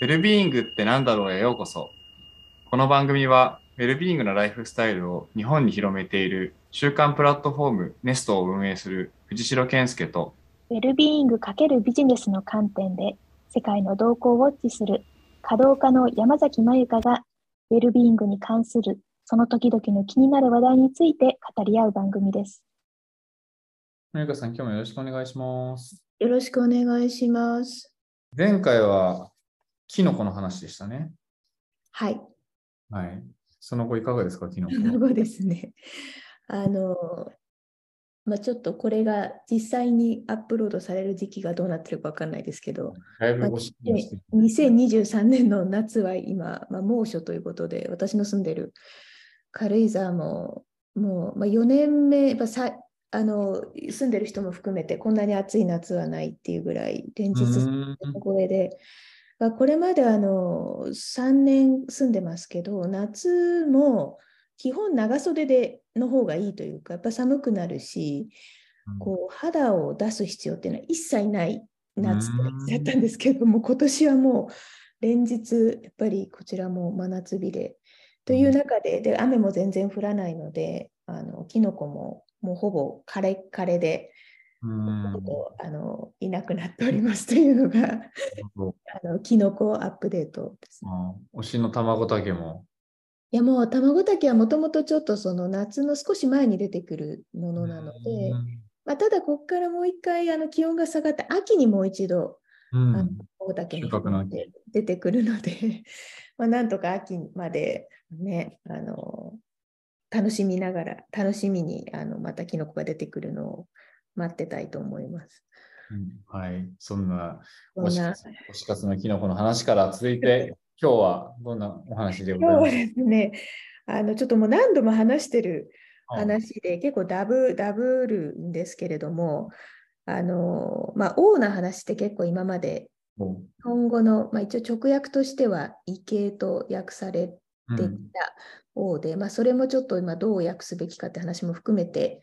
ウェルビーイングって何だろうへようこそ。この番組は、ウェルビーイングのライフスタイルを日本に広めている週刊プラットフォームネストを運営する藤代健介と、ウェルビーイング×ビジネスの観点で世界の動向をウォッチする稼働家の山崎まゆかがウェルビーイングに関するその時々の気になる話題について語り合う番組です。まゆかさん、今日もよろしくお願いします。よろしくお願いします。前回は、キノコの話でしたね。はい。はい。その後いかがですか、キノコそ。の後ですね。あの、まあ、ちょっとこれが実際にアップロードされる時期がどうなってるかわかんないですけど、だいぶまあごしにして2023年の夏は今、まあ、猛暑ということで、私の住んでる軽井沢も、もう、まあ、4年目、まあ、さあの住んでる人も含めて、こんなに暑い夏はないっていうぐらい、連日うーんこれで、まあこれまであの3年住んでますけど、夏も基本長袖での方がいいというか、やっぱ寒くなるし、こう肌を出す必要っていうのは一切ない夏だったんですけども、今年はもう連日、やっぱりこちらも真夏日で、という中で、で雨も全然降らないので、あのキノコももうほぼ枯れ枯れで、あのいなくなっておりますというのが、あのキノコアップデートですね。あ推しの卵竹も。いやもう卵炊きはもともとちょっとその夏の少し前に出てくるものなので、まあ、ただここからもう一回あの気温が下がって秋にもう一度うん。あの卵炊き収穫の秋。で出てくるので、まあなんとか秋までねあの楽しみながら楽しみにあのまたキノコが出てくるのを待ってたいと思います。うん。はい。そんなそんな。推し活のキノコの話から続いて、今日はどんなお話でござい今日はますですね。あのちょっともう何度も話してるか話で結構ダブダブるんですけれどもあのまあ王な話って結構今までも日本語の、まあ、一応直訳としては異形と訳されうてきた王で、まあ、それもちょっと今どう訳すべきかって話も含めて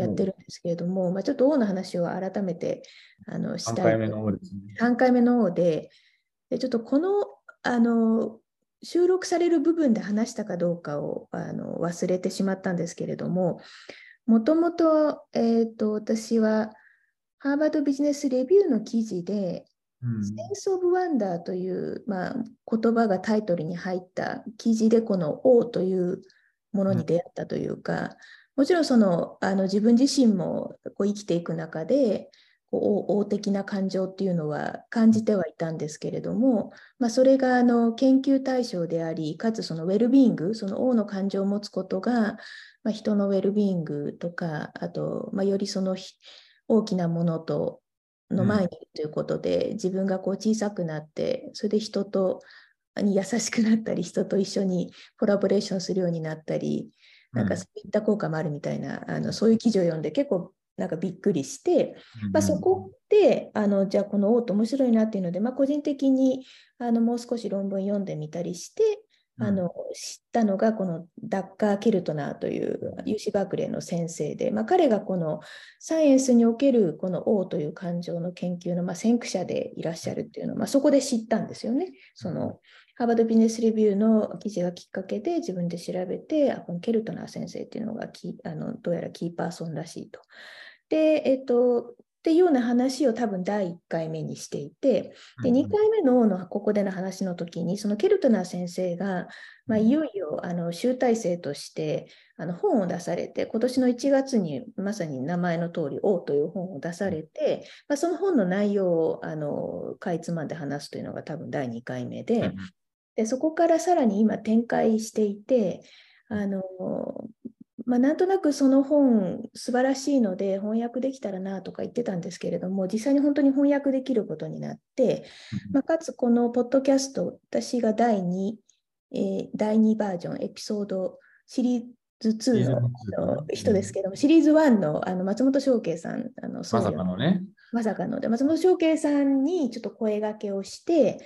やってるんですけれども、まあ、ちょっと王の話を改めてあのし3たい回目の王ですね。3回目の王ででちょっとこのあの収録される部分で話したかどうかをあの忘れてしまったんですけれどももともと,、えー、と私はハーバードビジネスレビューの記事でうんセンス・オブ・ワンダーという、まあ、言葉がタイトルに入った記事でこの王というものに出会ったというか、もちろんそのあの自分自身もこう生きていく中でこう王的な感情っていうのは感じてはいたんですけれども、まあ、それがあの研究対象でありかつそのウェルビーイングその王の感情を持つことが、まあ、人のウェルビーイングとかあと、まあ、よりその大きなものとの前にということで、自分がこう小さくなってそれで人とに優しくなったり人と一緒にコラボレーションするようになったりなんかそういった効果もあるみたいな、あのそういう記事を読んで結構なんかびっくりして、まあ、そこであのじゃあこの王と面白いなっていうので、まあ、個人的にあのもう少し論文読んでみたりして、うん。あの知ったのがこのダッカー・ケルトナーという UC バークレーの先生で、まあ、彼がこのサイエンスにおけるこの王という感情の研究のまあ先駆者でいらっしゃるっていうのを、まあ、そこで知ったんですよね。そのハーバードビジネスレビューの記事がきっかけで自分で調べて、あこのケルトナー先生っていうのがキあのどうやらキーパーソンらしいと。で、えっと、っていうような話を多分第1回目にしていて、で2回目の王のここでの話の時に、そのケルトナー先生が、まあ、いよいよあの集大成としてあの本を出されて、今年の1月にまさに名前の通り王という本を出されて、まあ、その本の内容をあのかいつまんで話すというのが多分第2回目で、うんでそこからさらに今展開していて、あのまあ、なんとなくその本素晴らしいので翻訳できたらなとか言ってたんですけれども実際に本当に翻訳できることになって、まあ、かつこのポッドキャスト私が第2、えー第2バージョンエピソードシリーズ2の人ですけどもシリーズ1のあの松本翔慶さんあのまさかのね。まさかの。で、松本翔慶さんにちょっと声がけをして、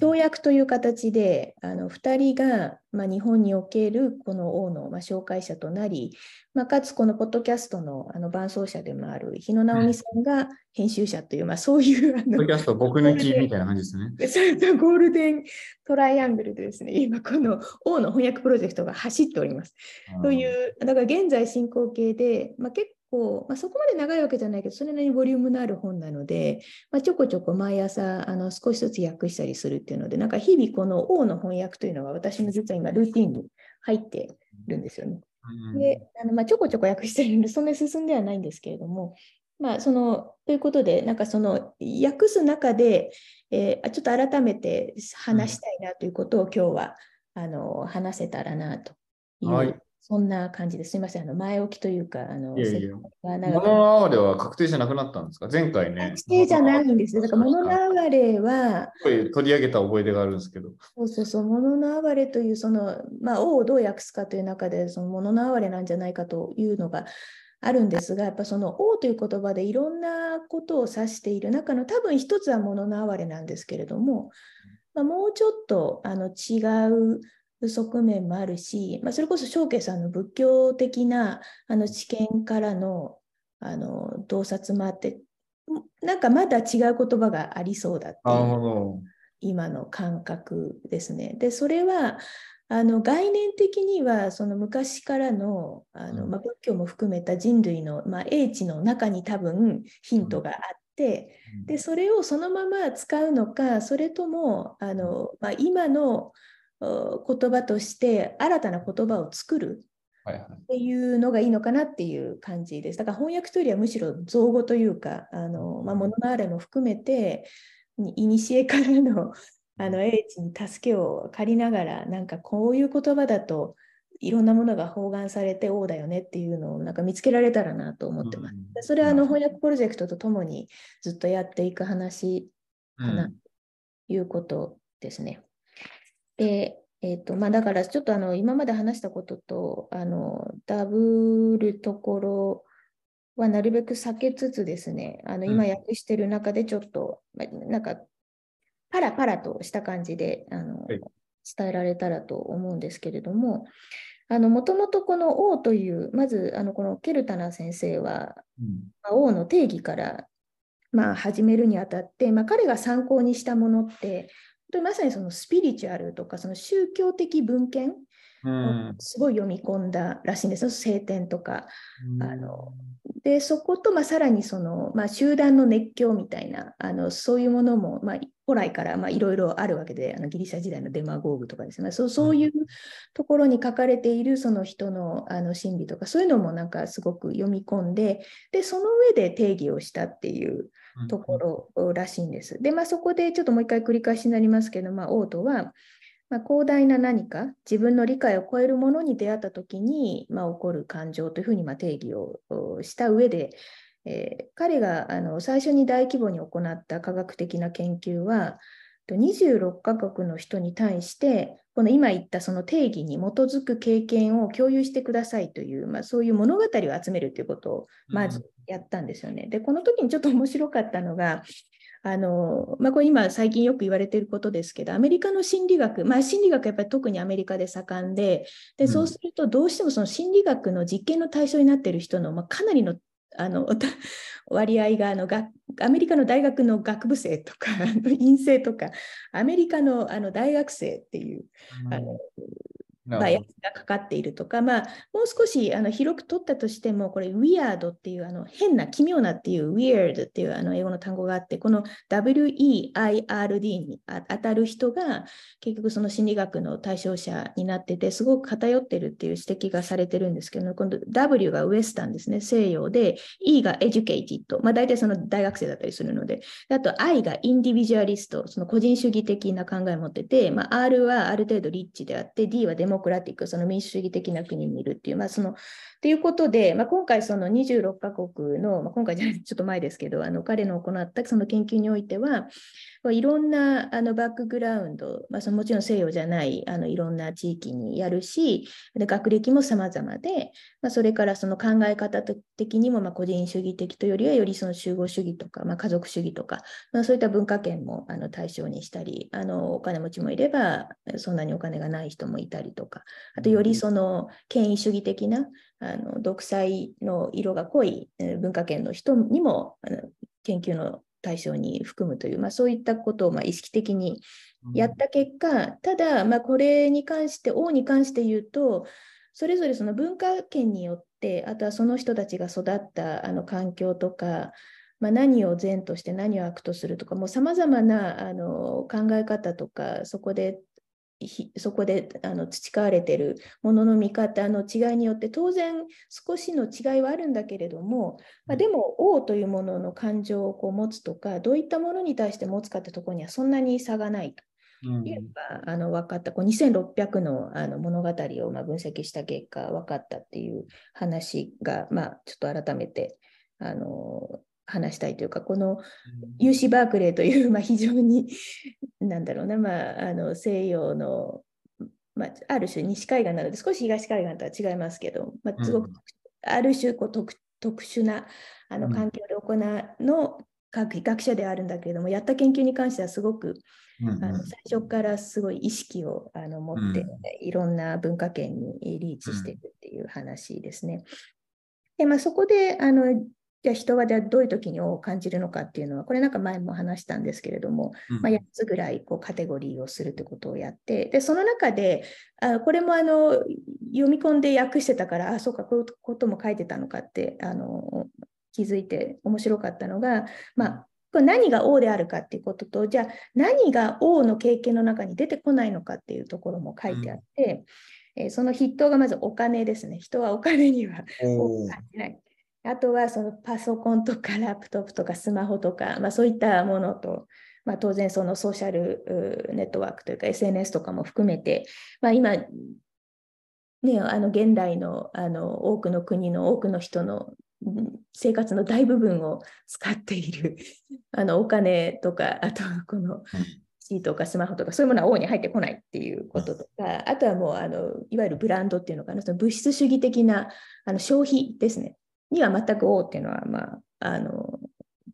協約という形で、あの2人が、まあ、日本におけるこの王の、まあ、紹介者となり、まあ、かつこのポッドキャストのあの伴走者でもある日野直美さんが編集者という、まあ、そういうあのポッドキャスト僕抜きみたいな感じですね。それとゴールデントライアングルでですね、今この王の翻訳プロジェクトが走っております。という、だから現在進行形で、まあ、結構、まあ、そこまで長いわけじゃないけど、それなりにボリュームのある本なので、まあ、ちょこちょこ毎朝あの少しずつ訳したりするっていうので、なんか日々この王の翻訳というのが私の実は今ルーティンに入ってるんですよね。うんで、あのまあ、ちょこちょこ訳してるので、そんなに進んではないんですけれども、まあ、その、ということで、なんかその、訳す中で、えーあちょっと改めて話したいなということを今日は、あの、話せたらなという、はいそんな感じです。すみません、あの、前置きというか、あの、いやいや説明が物の哀れは確定じゃなくなったんですか？前回ね。確定じゃないんですよ。だから、物の哀れは、取り上げた覚え出があるんですけど。そうそうそう、物の哀れという、その、まあ、王をどう訳すかという中で、その物の哀れなんじゃないかというのがあるんですが、やっぱその王という言葉でいろんなことを指している中の多分一つは物の哀れなんですけれども、まあ、もうちょっとあの違う側面もあるし、まあ、それこそ正慶さんの仏教的なあの知見からのあの洞察もあって、なんかまだ違う言葉がありそうだっていう。今の感覚ですね。で、それはあの概念的にはその昔からのあの、うんまあ、仏教も含めた人類の、まあ、英知の中に多分ヒントがあって、でそれをそのまま使うのかそれともあの、まあ、今のお言葉として新たな言葉を作る。っていうのがいいのかなっていう感じです。だから翻訳というよりはむしろ造語というか、あのまあ、物のあれも含めて、に古からのあの英知に助けを借りながら、なんかこういう言葉だといろんなものが包含されて王だよねっていうのをなんか見つけられたらなと思ってます。うんでそれはあの翻訳プロジェクトとともにずっとやっていく話かなうんということですね。で、えっとまあ、だからちょっとあの今まで話したこととあのダブるところはなるべく避けつつですね、あの今うん。訳してる中でちょっと、まあなんかパラパラとした感じであの、はい。伝えられたらと思うんですけれども、もともとこの王という、まずあのこのケルタナ先生は、うん。まあ王の定義から、まあ、始めるにあたって、まあ、彼が参考にしたものって、本当にまさにそのスピリチュアルとか、その宗教的文献をうん。すごい読み込んだらしいんですよ、聖典とか。うん。あので、そこと、まあ、さらにその、まあ、集団の熱狂みたいな、あのそういうものも、まあ、古来からまあいろいろあるわけで、あのギリシャ時代のデマゴーグとかですね、そうそういうところに書かれているその人のあの心理とか、そういうのもなんかすごく読み込んで、で、その上で定義をしたっていうところらしいんです。で、まあ、そこでちょっともう一回繰り返しになりますけど、まあ、王とは、まあ、広大な何か自分の理解を超えるものに出会ったときに、まあ、起こる感情というふうにまあ定義をおした上で、えー彼があの最初に大規模に行った科学的な研究は、と26カ国の人に対して、この今言ったその定義に基づく経験を共有してくださいという、まあ、そういう物語を集めるということをまずやったんですよね。で、この時にちょっと面白かったのが、あのまあ、これ今最近よく言われていることですけど、アメリカの心理学、まあ、心理学やっぱり特にアメリカで盛んで、でうんそうするとどうしてもその心理学の実験の対象になっている人の、まあ、かなりのあの 割合があのがアメリカの大学の学部生とか、院生とか、アメリカのあの大学生っていう、あのまあ、やつがかかっているとか、まあ、もう少しあの広く取ったとしても、これ、weird っていうあの変な、奇妙なっていう weird っていうあの英語の単語があって、この WEIRD に当たる人が結局その心理学の対象者になってて、すごく偏ってるっていう指摘がされてるんですけど、今度 W がウエスタンですね、西洋で、E が educated、まあ、大体その大学生だったりするので、であと I がインディビジュアリスト、その個人主義的な考えを持ってて、まあ、R はある程度リッチであって、D はデモクラティック、その民主主義的な国にいるっていう、まあ、その、っていうことで、まあ、今回その26カ国の、まあ、今回じゃない、ちょっと前ですけど、あの彼の行ったその研究においては、いろんなあのバックグラウンド、まあ、そのもちろん西洋じゃないあのいろんな地域にやるし、で学歴も様々で、まあ、それからその考え方的にもまあ個人主義的というよりは、よりその集合主義とか、まあ、家族主義とか、まあ、そういった文化圏もあの対象にしたりあの、お金持ちもいれば、そんなにお金がない人もいたりとか、あとよりその権威主義的なあの独裁の色が濃い文化圏の人にもあの研究の対象に含むという、まあ、そういったことをま意識的にやった結果、ただ、まあ、これに関して、王に関して言うと、それぞれその文化圏によって、あとはその人たちが育ったあの環境とか、まあ、何を善として何を悪とするとか、もうさまざまなあの考え方とか、そこでそこであの培われているものの見方の違いによって当然少しの違いはあるんだけれども、まあ、でも王というものの感情をこう持つとかどういったものに対して持つかってところにはそんなに差がないと。うん、あの分かったこう2600のあの物語をまあ分析した結果分かったっていう話が、まあ、ちょっと改めてあの話したいというか、この UC バークレーという、まあ、非常に、なんだろうな、まあ、あの西洋の、まあ、ある種西海岸なので、少し東海岸とは違いますけど、まあ、すごく、ある種こう特特殊なあの環境で行うの学学者であるんだけれども、やった研究に関してはすごく、あの最初からすごい意識をあの持って、いろんな文化圏にリーチしていくっていう話ですね。でまあ、そこであのじゃあ人はどういう時にを感じるのかっていうのは、これなんか前も話したんですけれども、うん、まあ、8つぐらいこうカテゴリーをするってことをやって、で、その中で、あこれもあの読み込んで訳してたから、あ、そうか、こういうことも書いてたのかってあの気づいて面白かったのが、まあ、これ何が王であるかっていうことと、じゃあ何が王の経験の中に出てこないのかっていうところも書いてあって、うん、えー、その筆頭がまずお金ですね。人はお金には王を感じない。あとはそのパソコンとかラップトップとかスマホとか、まあ、そういったものと、まあ、当然そのソーシャルネットワークというか SNS とかも含めて、まあ、今、ね、あの現代のあの多くの国の多くの人の生活の大部分を使っている あのお金とか、あとはこのシーとかスマホとかそういうものは王に入ってこないっていうこととか、あとはもうあのいわゆるブランドっていうのかな、その物質主義的なあの消費ですね。には全く王っていうのは、まあ、あの、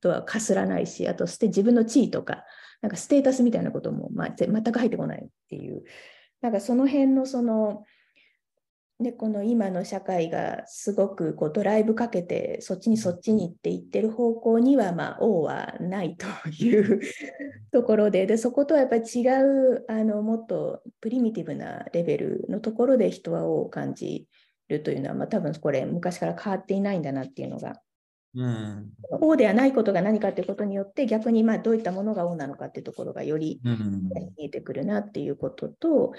とはかすらないし、あとして自分の地位とか、なんかステータスみたいなことも、まあ、全く入ってこないっていう、なんかその辺のその、ね、この今の社会がすごくこうドライブかけてそっちにそっちにって言ってる方向にはまあ王はないという ところででそことはやっぱり違うあのもっとプリミティブなレベルのところで人は王を感じるというのは、まあ、多分これ昔から変わっていないんだなっていうのが、うん、王ではないことが何かということによって逆にまあどういったものが王なのかっていうところがより見えてくるなっていうことと、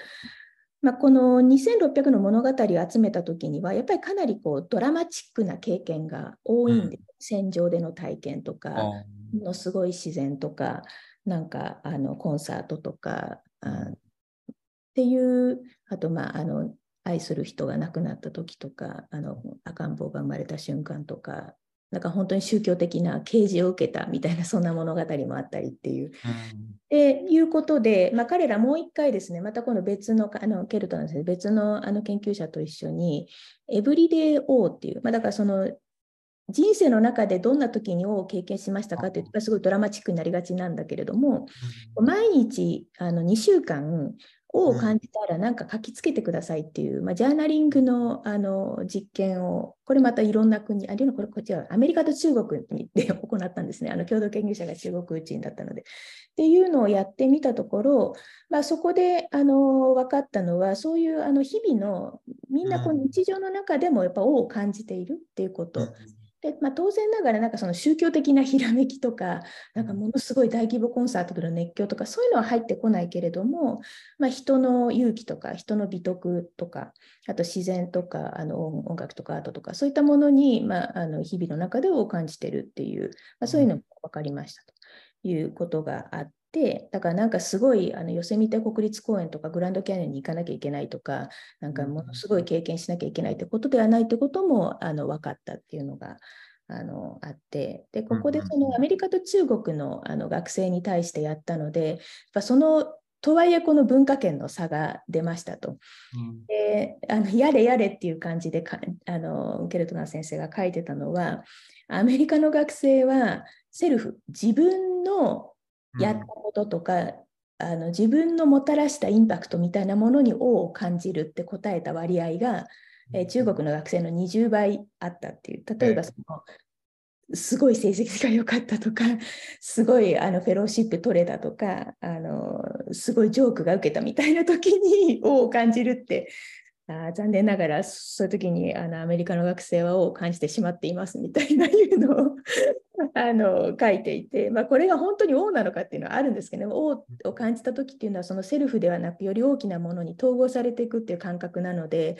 まあ、この2600の物語を集めた時にはやっぱりかなりこうドラマチックな経験が多いんで、うん、戦場での体験とかのすごい自然とかなんかあのコンサートとか、うん、っていうあとまああの愛する人が亡くなった時とかあの赤ん坊が生まれた瞬間とかなんか本当に宗教的な啓示を受けたみたいな そんな物語もあったりっていう。うん、でいうことで、まあ、彼らもう一回ですねまた今度別のあのケルトなんですけど別のあの研究者と一緒にエブリデイ・オーっていう、まあ、だからその人生の中でどんな時にを経験しましたかってすごいドラマチックになりがちなんだけれども、うん、毎日あの2週間を感じたらなんか書きつけてくださいっていう、まあ、ジャーナリングのあの実験を、これまたいろんな国、あるいはこれこっちはアメリカと中国で行ったんですね。あの共同研究者が中国人だったので。っていうのをやってみたところ、まあ、そこであの分かったのは、そういうあの日々のみんなこう日常の中でもやっぱ王を感じているっていうこと。うんでまあ、当然ながらなんかその宗教的なひらめきとかなんかものすごい大規模コンサートでの熱狂とかそういうのは入ってこないけれども、まあ、人の勇気とか人の美徳とかあと自然とかあの音楽とかアートとかそういったものに、まあ、あの日々の中でを感じてるっていう、まあ、そういうのも分かりましたということがあって。だからなんかすごいあのヨセミテ国立公園とかグランドキャニオンに行かなきゃいけないとか、なんかものすごい経験しなきゃいけないってことではないってこともあの分かったっていうのがあのあってでここでそのアメリカと中国のあの学生に対してやったのでやっぱそのとはいえこの文化圏の差が出ましたと。であのやれやれっていう感じでかあのケルトナー先生が書いてたのはアメリカの学生はセルフ自分のやったこととか、あの自分のもたらしたインパクトみたいなものに王を感じるって答えた割合が、えー、中国の学生の20倍あったっていう。例えばその、すごい成績が良かったとか すごいあのフェローシップ取れたとかあのすごいジョークが受けたみたいな時に王を感じるってあ残念ながらそういう時にあのアメリカの学生は王を感じてしまっていますみたいないうのを あの書いていて、まあ、これが本当に王なのかっていうのはあるんですけど王を感じた時っていうのはそのセルフではなくより大きなものに統合されていくっていう感覚なので、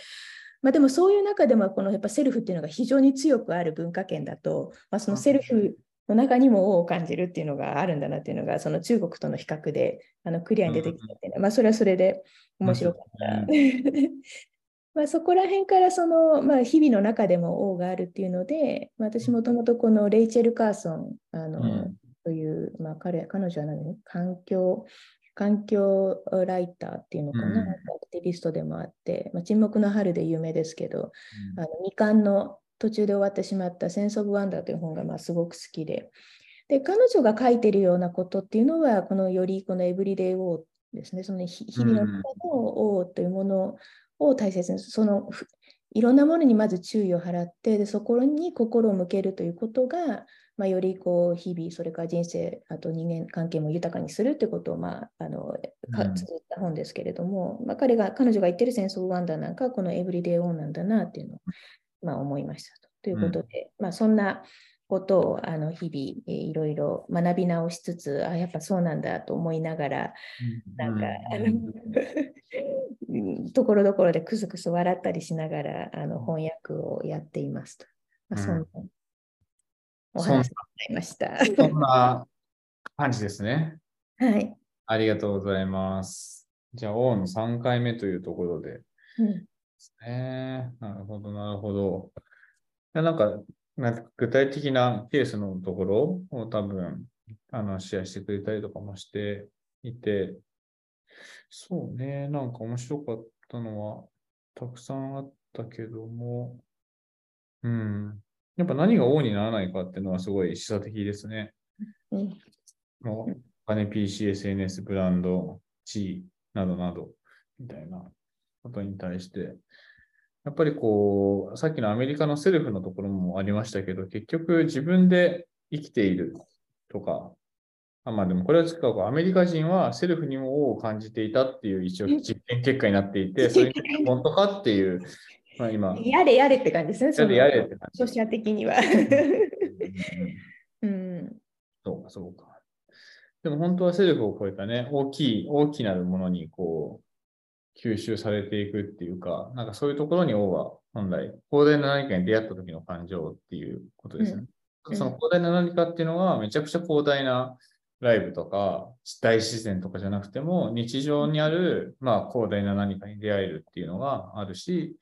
まあ、でもそういう中でもこのやっぱセルフっていうのが非常に強くある文化圏だと、まあ、そのセルフの中にも王を感じるっていうのがあるんだなっていうのがその中国との比較であのクリアに出てきたっていうのは、まあ、それはそれで面白かった。まあ、そこら辺からその、まあ、日々の中でも王があるっていうので、私もともとこのレイチェル・カーソンあの、うん、という、まあ、彼彼女は何？環境環境ライターっていうのかな、うん、アクティビストでもあって、まあ、沈黙の春で有名ですけど、うん、あの2巻の途中で終わってしまった「センス・オブ・ワンダー」という本がまあすごく好きで。で彼女が書いてるようなことっていうのはこのよりこのエブリデイ・ウォーですね。その日々の中の王というものを大切にそのいろんなものにまず注意を払ってでそこに心を向けるということが、まあ、よりこう日々それから人生あと人間関係も豊かにするということを、まあ、あの綴った本ですけれども、うん、まあ、彼が彼女が言ってる「戦争ワンダー」なんかこの「エブリデイ・オン」なんだなっていうのを、まあ、思いましたと。ということで、うん、まあ、そんなことをあの日々いろいろ学び直しつつあやっぱそうなんだと思いながら、なんか、あの ところどころでくすくす笑ったりしながらあの翻訳をやっていますと。まあ、そんなお話りました。そんな感じですね。はい。ありがとうございます。じゃあ、王の3回目というところで。うん、ですね。なるほど、なるほど。なんか、なんか具体的なケースのところを多分、あの、シェアしてくれたりとかもしていて、そうね、なんか面白かったのはたくさんあったけども、うん。やっぱ何が王にならないかっていうのはすごい示唆的ですね。うん。お金、PC、SNS、ブランド、地位などなど、みたいなことに対して、やっぱりこう、さっきのアメリカのセルフのところもありましたけど、結局自分で生きているとか、あまあでもこれは違うか、アメリカ人はセルフにも王を感じていたっていう一応実験結果になっていて、それに本当かっていう、まあ今。やれやれって感じですね。やれやれって感じ。ソシャ的には。うん。そうか、そうか。でも本当はセルフを超えたね、大きい、大きなるものにこう、吸収されていくっていうか、なんかそういうところに王は本来、広大な何かに出会った時の感情っていうことですね。うん、その広大な何かっていうのがめちゃくちゃ広大なライブとか大自然とかじゃなくても日常にある、まあ、広大な何かに出会えるっていうのがあるし、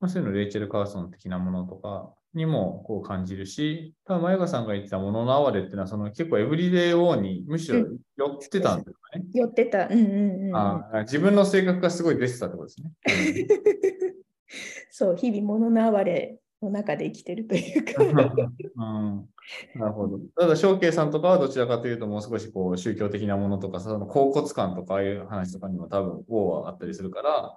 まあ、そういうのレイチェル・カーソン的なものとかにもこう感じるし、多分、まゆかさんが言ってたものの哀れっていうのは、その結構エブリデイ王にむしろ寄ってたんですかね。寄ってた。うんうんうん、あ自分の性格がすごい出てたってことですね。そう、日々物の哀れの中で生きてるというかうん。なるほど。ただ、翔慶さんとかはどちらかというと、もう少しこう宗教的なものとか、その恍骨感とかああいう話とかにも多分王はあったりするから、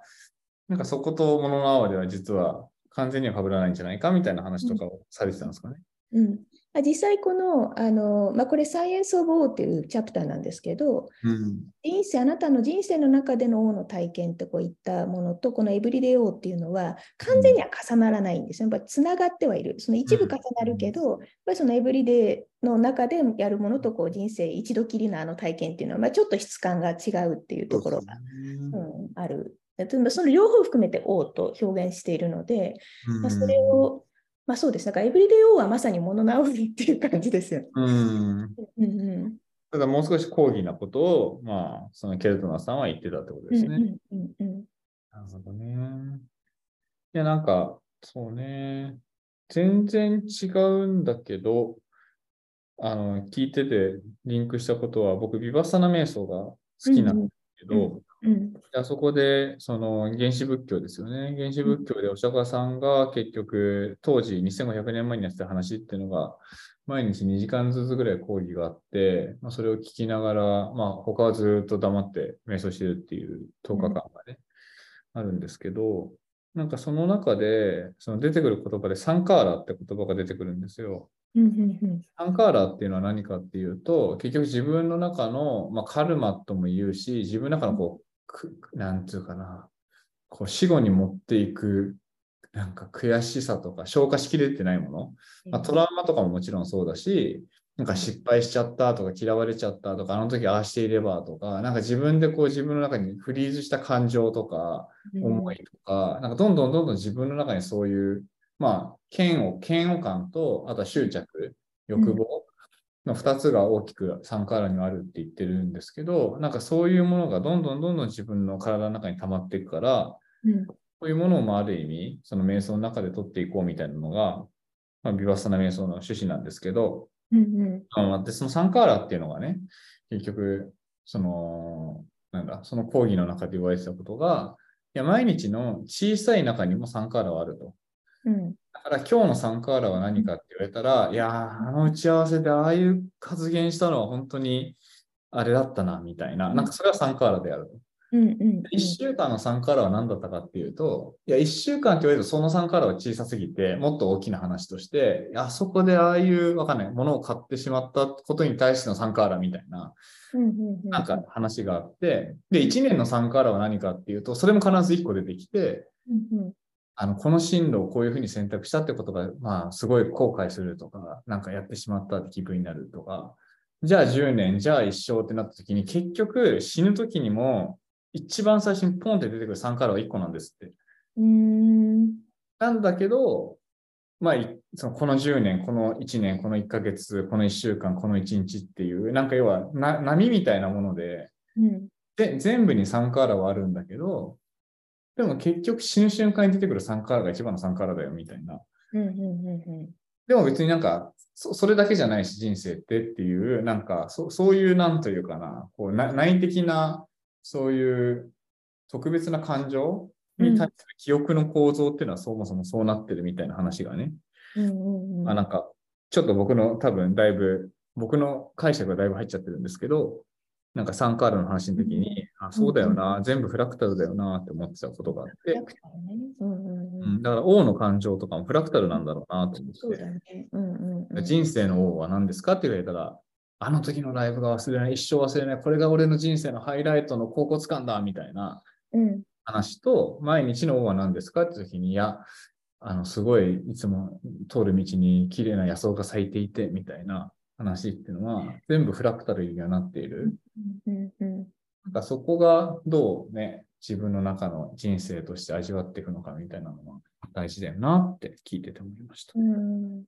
なんかそこと物の哀れは実は完全には被らないんじゃないかみたいな話とかをされてたんですかね。うん、実際この、あのまあ、これサイエンス・オブ・王っていうチャプターなんですけど、うん、人生、あなたの人生の中での王の体験ってこういったものと、このエブリデイ王っていうのは完全には重ならないんですよ。やっぱつながってはいる。その一部重なるけど、やっぱりそのエブリデイの中でやるものとこう人生一度きりのあの体験っていうのは、まあ、ちょっと質感が違うっていうところが、うん、ある。その両方含めて王と表現しているので、まあ、それを、まあそうです。だからエブリデイ王はまさに物直りっていう感じですよ。うん。うん、ただもう少し講義なことを、まあ、そのケルトナさんは言ってたってことですね。うんうんうん、なるほどね。いや、なんか、そうね。全然違うんだけど、あの、聞いててリンクしたことは、僕、ビバッサナ瞑想が好きなんですけど、うん、あそこで、その原始仏教ですよね。原始仏教でお釈迦さんが結局、当時2500年前にやってた話っていうのが、毎日2時間ずつぐらい講義があって、まあ、それを聞きながら、まあ、他はずっと黙って瞑想してるっていう10日間がね、うん、あるんですけど、なんかその中で、その出てくる言葉でサンカーラって言葉が出てくるんですよ。サンカーラっていうのは何かっていうと、結局自分の中の、まあ、カルマとも言うし、自分の中のこう、なんていうかな、こう死後に持っていく、なんか悔しさとか消化しきれてないもの、まあ、トラウマとかももちろんそうだし、なんか失敗しちゃったとか嫌われちゃったとか、あの時ああしていればとか、なんか自分でこう自分の中にフリーズした感情とか、思いとか、なんかどんどんどんどん自分の中にそういう、まあ、嫌悪、嫌悪感と、あとは執着、欲望の2つが大きくサンカーラにはあるって言ってるんですけど、なんかそういうものがどんどんどんどん自分の体の中に溜まっていくから、うん、そういうものをまあある意味、その瞑想の中で取っていこうみたいなのが、まあ、ビバスタナ瞑想の趣旨なんですけど、うんうん、でそのサンカーラっていうのがね、結局、その、なんだ、その講義の中で言われてたことが、いや、毎日の小さい中にもサンカーラはあると。うん、だから今日のサンカーラは何かって言われたら、いやあの打ち合わせでああいう発言したのは本当にあれだったな、みたいな。なんかそれはサンカーラであると。うんうんうん、1週間の3カラーは何だったかっていうと、いや、1週間って言われるとその3カラーは小さすぎて、もっと大きな話として、あそこでああいう、わかんない、ものを買ってしまったことに対しての3カラーみたいな、なんか話があって、で、1年の3カラーは何かっていうと、それも必ず1個出てきて、あの、この進路をこういうふうに選択したってことが、まあ、すごい後悔するとか、なんかやってしまったって気分になるとか、じゃあ10年、じゃあ一生ってなった時に、結局死ぬ時にも、一番最初にポンって出てくる3カラーは1個なんですって。うん。なんだけど、まあ、そのこの10年、この1年、この1ヶ月、この1週間、この1日っていう、なんか要はな波みたいなもので、うん、で、全部に3カラーはあるんだけど、でも結局死ぬ瞬間に出てくる3カラーが一番の3カラーだよみたいな。でも別になんかそ、それだけじゃないし、人生ってっていう、なんかそ、そういうなんというかな、こう内的なそういう特別な感情に対する記憶の構造っていうのはそもそもそうなってるみたいな話がね、うんあなんかちょっと僕の多分だいぶ僕の解釈がだいぶ入っちゃってるんですけどなんかサンカールの話の時に、あそうだよな、うん、全部フラクタルだよなって思ってたことがあって、ねうんうんう。ん、だから王の感情とかもフラクタルなんだろうなと思って、ね。うんうん、人生の王は何ですかって言われたらあの時のライブが忘れない、一生忘れない、これが俺の人生のハイライトの高骨感だ、みたいな話と、うん、毎日の王は何ですかって時に、いや、あの、すごい、いつも通る道に綺麗な野草が咲いていて、みたいな話っていうのは、全部フラクタルにはなっている。うんうん、なんかそこがどうね、自分の中の人生として味わっていくのかみたいなのは大事だよなって聞いてて思いました。うん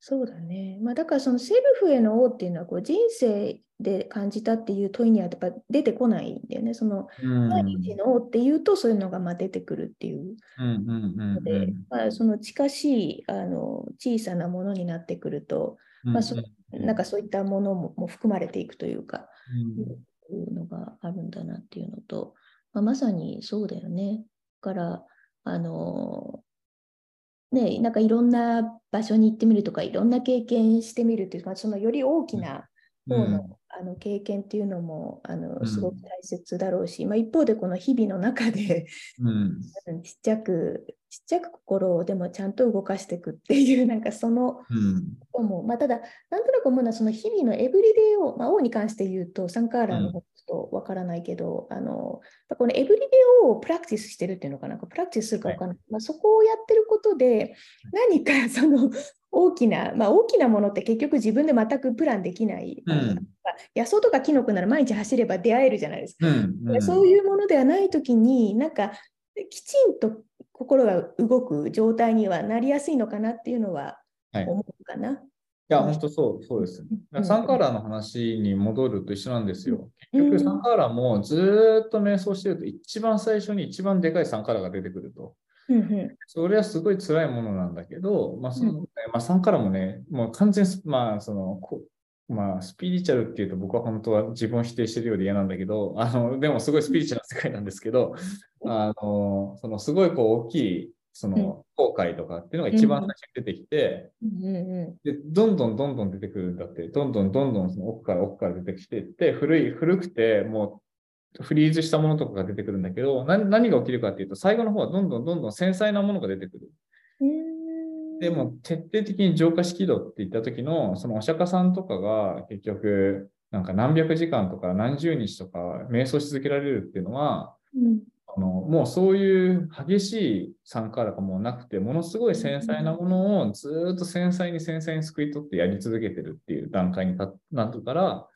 そうだね。まあ、だからそのセルフへの王っていうのはこう人生で感じたっていう問いにはやっぱ出てこないんだよね。その毎日の王っていうとそういうのがまあ出てくるっていうので、まあ、その近しいあの小さなものになってくると、まあ、そなんかそういったものもも含まれていくというか、うん、いうのがあるんだなっていうのと、まあ、まさにそうだよね。だからあのね、なんかいろんな場所に行ってみるとか、いろんな経験してみるっていうか、そのより大きな方のうん、あの経験っていうのもあのすごく大切だろうし、うん、まあ、一方でこの日々の中でうん、ちっちゃく、ちっちゃく心をでもちゃんと動かしていくっていう、なんかそのことも、まあ、ただ、なんとなく思うのは、その日々のエブリデイを、まあ、王に関して言うと、サンカーラの方とわからないけど、あのこのエブリデイをプラクティスしてるっていうのかな、プラクティスするかわからな？い、はい、まあ、そこをやってることで、何かその大きな、まあ、大きなものって結局自分で全くプランできない。うん、野草とかキノコなら毎日走れば出会えるじゃないですか。うんうん、そういうものではないときに、なんかきちんと心が動く状態にはなりやすいのかなっていうのは思うかな。はいいや、本当そう、そうです。サンカーラーの話に戻ると一緒なんですよ。結局、サンカーラーもずっと瞑想してると、一番最初に一番でかいサンカーラーが出てくると。うんうん、それはすごい辛いものなんだけど、まあその、うん、まあ、さんからもね、もう完全、まあその、まあ、スピリチュアルっていうと僕は本当は自分を否定してるようで嫌なんだけど、あの、でもすごいスピリチュアルな世界なんですけど、あの、そのすごいこう大きい、その後悔とかっていうのが一番最初に出てきて、で、どんどんどんどん出てくるんだって、どんどんどんどんその奥から奥から出てきていって、古い、古くてもうフリーズしたものとかが出てくるんだけど、何何が起きるかっていうと、最後の方はどんどんどんどん繊細なものが出てくる。でも徹底的に浄化式度って言った時の、そのお釈迦さんとかが結局、なんか何百時間とか何十日とか瞑想し続けられるっていうのは、うん、あのもうそういう激しい参加とかもなくて、ものすごい繊細なものをずっと繊細に繊細に救い取ってやり続けてるっていう段階になるから、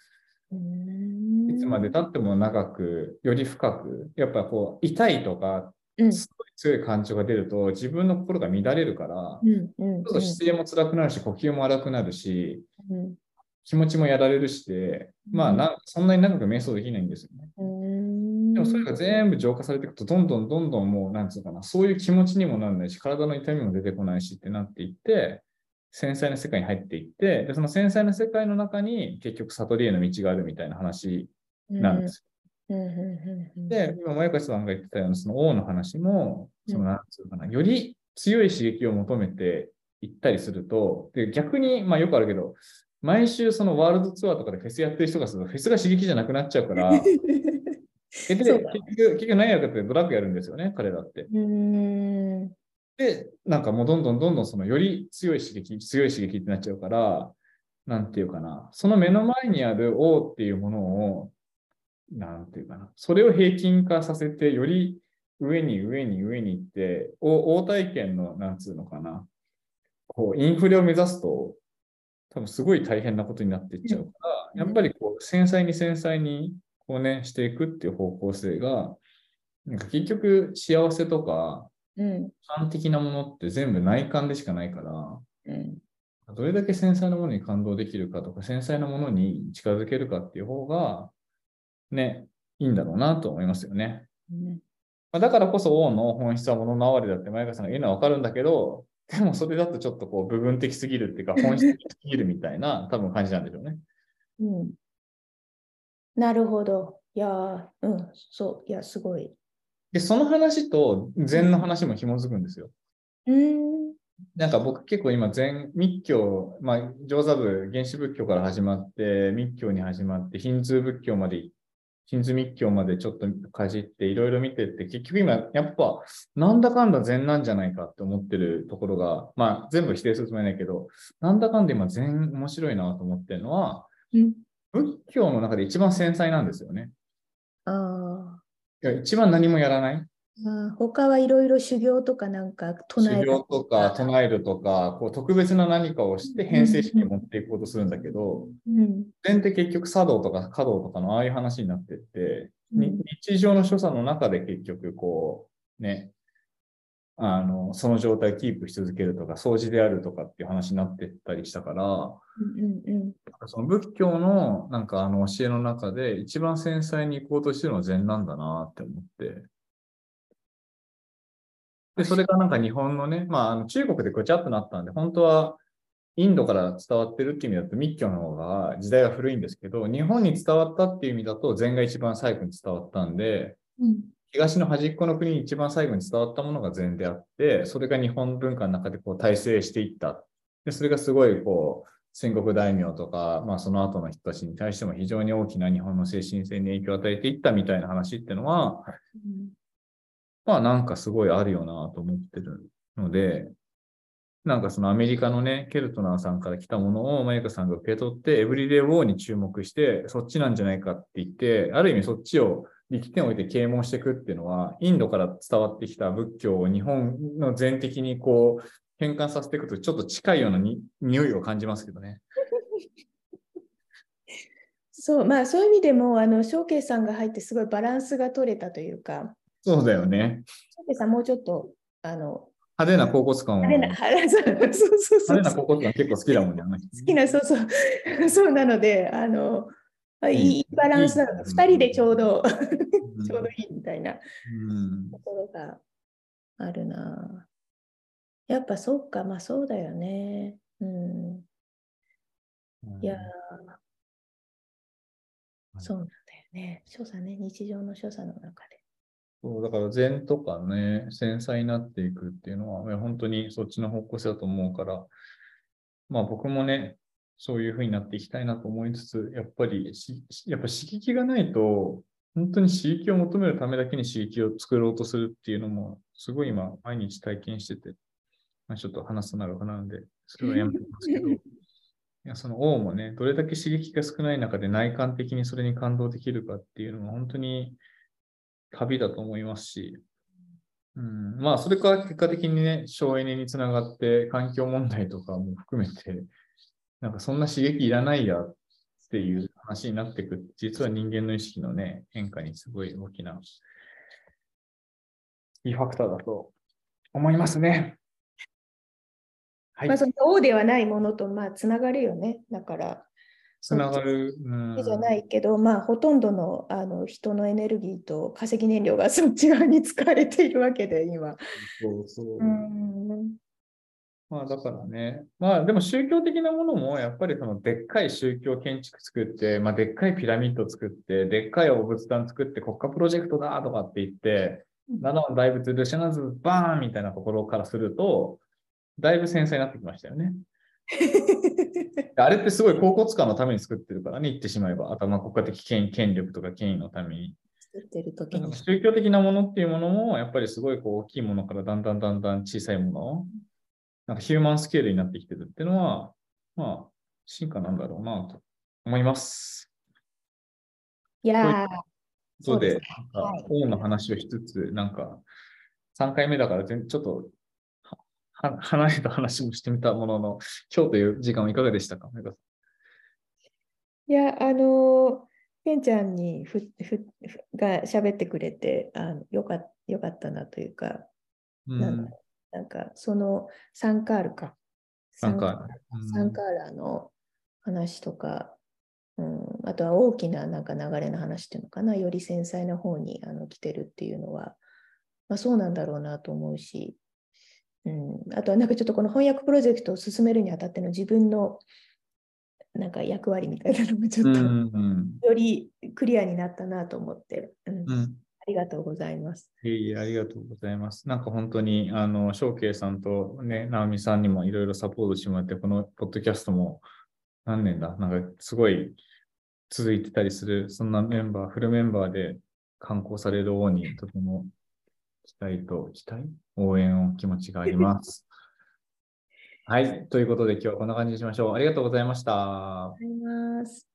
いつまでたっても長く、より深く、やっぱこう痛いとかすごい強い感情が出ると自分の心が乱れるから、うんうん、姿勢も辛くなるし、呼吸も荒くなるし、うん、気持ちもやられるしで、まあな、そんなに長く瞑想できないんですよね。でもそれが全部浄化されていくと、どんどんどんどんもう、なんつうかな、そういう気持ちにもならないし、体の痛みも出てこないしってなっていって、繊細な世界に入っていって、でその繊細な世界の中に結局悟りへの道があるみたいな話なんですで、今、前川さんが言ってたような、その王の話も、その、なんつうかな、より強い刺激を求めていったりすると、で、逆に、まあよくあるけど、毎週そのワールドツアーとかでフェスやってる人がすると、フェスが刺激じゃなくなっちゃうから、結局、結局何やるかってドラッグやるんですよね、彼らって。で、なんかもうどんどんどんどんそのより強い刺激、強い刺激ってなっちゃうから、なんていうかな、その目の前にある王っていうものをなんていうかな、それを平均化させて、より上に上に上に行って、大体験の、なんつうのかな、こう、インフレを目指すと、多分すごい大変なことになっていっちゃうから、やっぱりこう、繊細に繊細に、こうね、していくっていう方向性が、なんか結局、幸せとか、感的なものって全部内観でしかないから、うん、どれだけ繊細なものに感動できるかとか、繊細なものに近づけるかっていう方が、ね、いいんだろうなと思いますよね。うんまあ、だからこそ王の本質は物の哀れだって前川さんが言うのはわかるんだけど、でもそれだとちょっとこう部分的すぎるっていうか 本質的すぎるみたいな多分感じなんでしょうね。うん。なるほど。いや、うん、そう、いや、すごい。で、その話と禅の話も紐づくんですよ。うん。なんか僕結構今禅、密教、まあ、上座部、原始仏教から始まって、密教に始まって、ヒンズー仏教まで行っ真珠密教までちょっとかじっていろいろ見てって、結局今、やっぱ、なんだかんだ禅なんじゃないかって思ってるところが、まあ全部否定するつもりないけど、なんだかんだ今禅面白いなと思ってるのは、うん、仏教の中で一番繊細なんですよね。ああ。一番何もやらない。あ他はいろいろ修行とかなんか唱える。修行とか唱えるとか、こう特別な何かをして編成式に持っていこうとするんだけど、うん、禅って結局茶道とか華道とかのああいう話になってって、うん、日常の所作の中で結局こう、ね、あの、その状態をキープし続けるとか、掃除であるとかっていう話になってったりしたから、うんうん、その仏教のなんかあの教えの中で一番繊細に行こうとしてるのは禅なんだなって思って、で、それがなんか日本のね、まあ、あの中国でごちゃっとなったんで、本当はインドから伝わってるっていう意味だと密教の方が時代が古いんですけど、日本に伝わったっていう意味だと禅が一番最後に伝わったんで、うん、東の端っこの国に一番最後に伝わったものが禅であって、それが日本文化の中でこう体制していった。で、それがすごいこう、戦国大名とか、まあその後の人たちに対しても非常に大きな日本の精神性に影響を与えていったみたいな話ってい。うのは、ままあなんかすごいあるよなと思ってるので、なんかそのアメリカのね、ケルトナーさんから来たものをマユカさんが受け取って、エブリデイウォーに注目して、そっちなんじゃないかって言って、ある意味そっちを力点を置いて啓蒙していくっていうのは、インドから伝わってきた仏教を日本の全的にこう変換させていくと、ちょっと近いようなに匂いを感じますけどね。そう、まあそういう意味でも、あの、翔慶さんが入ってすごいバランスが取れたというか、そうだよね。さん、もうちょっと、あの、派手な高骨感を。派手な、高骨感結構好きだもんね。好きな、そうそう。そうなので、あの、いいバランスなの。二人でちょうど、ちょうどいいみたいなところがあるな。やっぱそうか、まあそうだよね。うん。いや、そうなんだよね。所作ね、日常の所作の中で。そうだから禅とかね、繊細になっていくっていうのは、本当にそっちの方向性だと思うから、まあ僕もね、そういうふうになっていきたいなと思いつつ、やっぱり、やっぱ刺激がないと、本当に刺激を求めるためだけに刺激を作ろうとするっていうのも、すごい今、毎日体験してて、まあ、ちょっと話すと長くなるんで、それはやめてますけど、いやその王もね、どれだけ刺激が少ない中で内観的にそれに感動できるかっていうのは本当に旅だと思いますし、うん、まあ、それから結果的にね、省エネにつながって環境問題とかも含めて、なんかそんな刺激いらないやっていう話になっていく。実は人間の意識のね、変化にすごい大きな、いいファクターだと思いますね。はい、まあ、その王ではないものと、まあ、つながるよね。だから、つながる。じゃないけど、まあ、ほとんどのあの人のエネルギーと化石燃料がそっち側に使われているわけで、今。そうそう。うんまあだからね、まあでも宗教的なものもやっぱりそのでっかい宗教建築作って、まあでっかいピラミッド作って、でっかいお仏壇作って国家プロジェクトだとかって言って、7万大仏ルシャナズバーンみたいなところからすると、だいぶ繊細になってきましたよね。あれってすごい高骨化のために作ってるからね、言ってしまえば。あとは国家的権権力とか権威のために。作ってる時に宗教的なものっていうものも、やっぱりすごいこう大きいものからだんだんだんだん小さいものなんかヒューマンスケールになってきてるっていうのは、まあ、進化なんだろうなと思います。いやー。そうで、本の話をしつつ、なんか、3回目だからちょっと離れた話もしてみたものの、今日という時間はいかがでしたか？いや、あの、ケンちゃんにふふが喋ってくれてあのよかよかったなというか、うん、なんなんかそのサンカールか。サンカール。サンカーラの話とか、うん、あとは大きななんか流れの話っていうのかな、より繊細な方にあの来てるっていうのは、まあ、そうなんだろうなと思うし、うん、あとはなんかちょっとこの翻訳プロジェクトを進めるにあたっての自分のなんか役割みたいなのもちょっとよりクリアになったなと思って、うん、うん、ありがとうございます。いえいえ、ありがとうございます。なんか本当に、あの、翔慶さんとね、直美さんにもいろいろサポートしてもらって、このポッドキャストも何年だ？なんかすごい続いてたりする、そんなメンバー、フルメンバーで観光される王にとても期待と、期待？応援を気持ちがあります。はい。ということで今日はこんな感じにしましょう。ありがとうございました。ありがとうございます。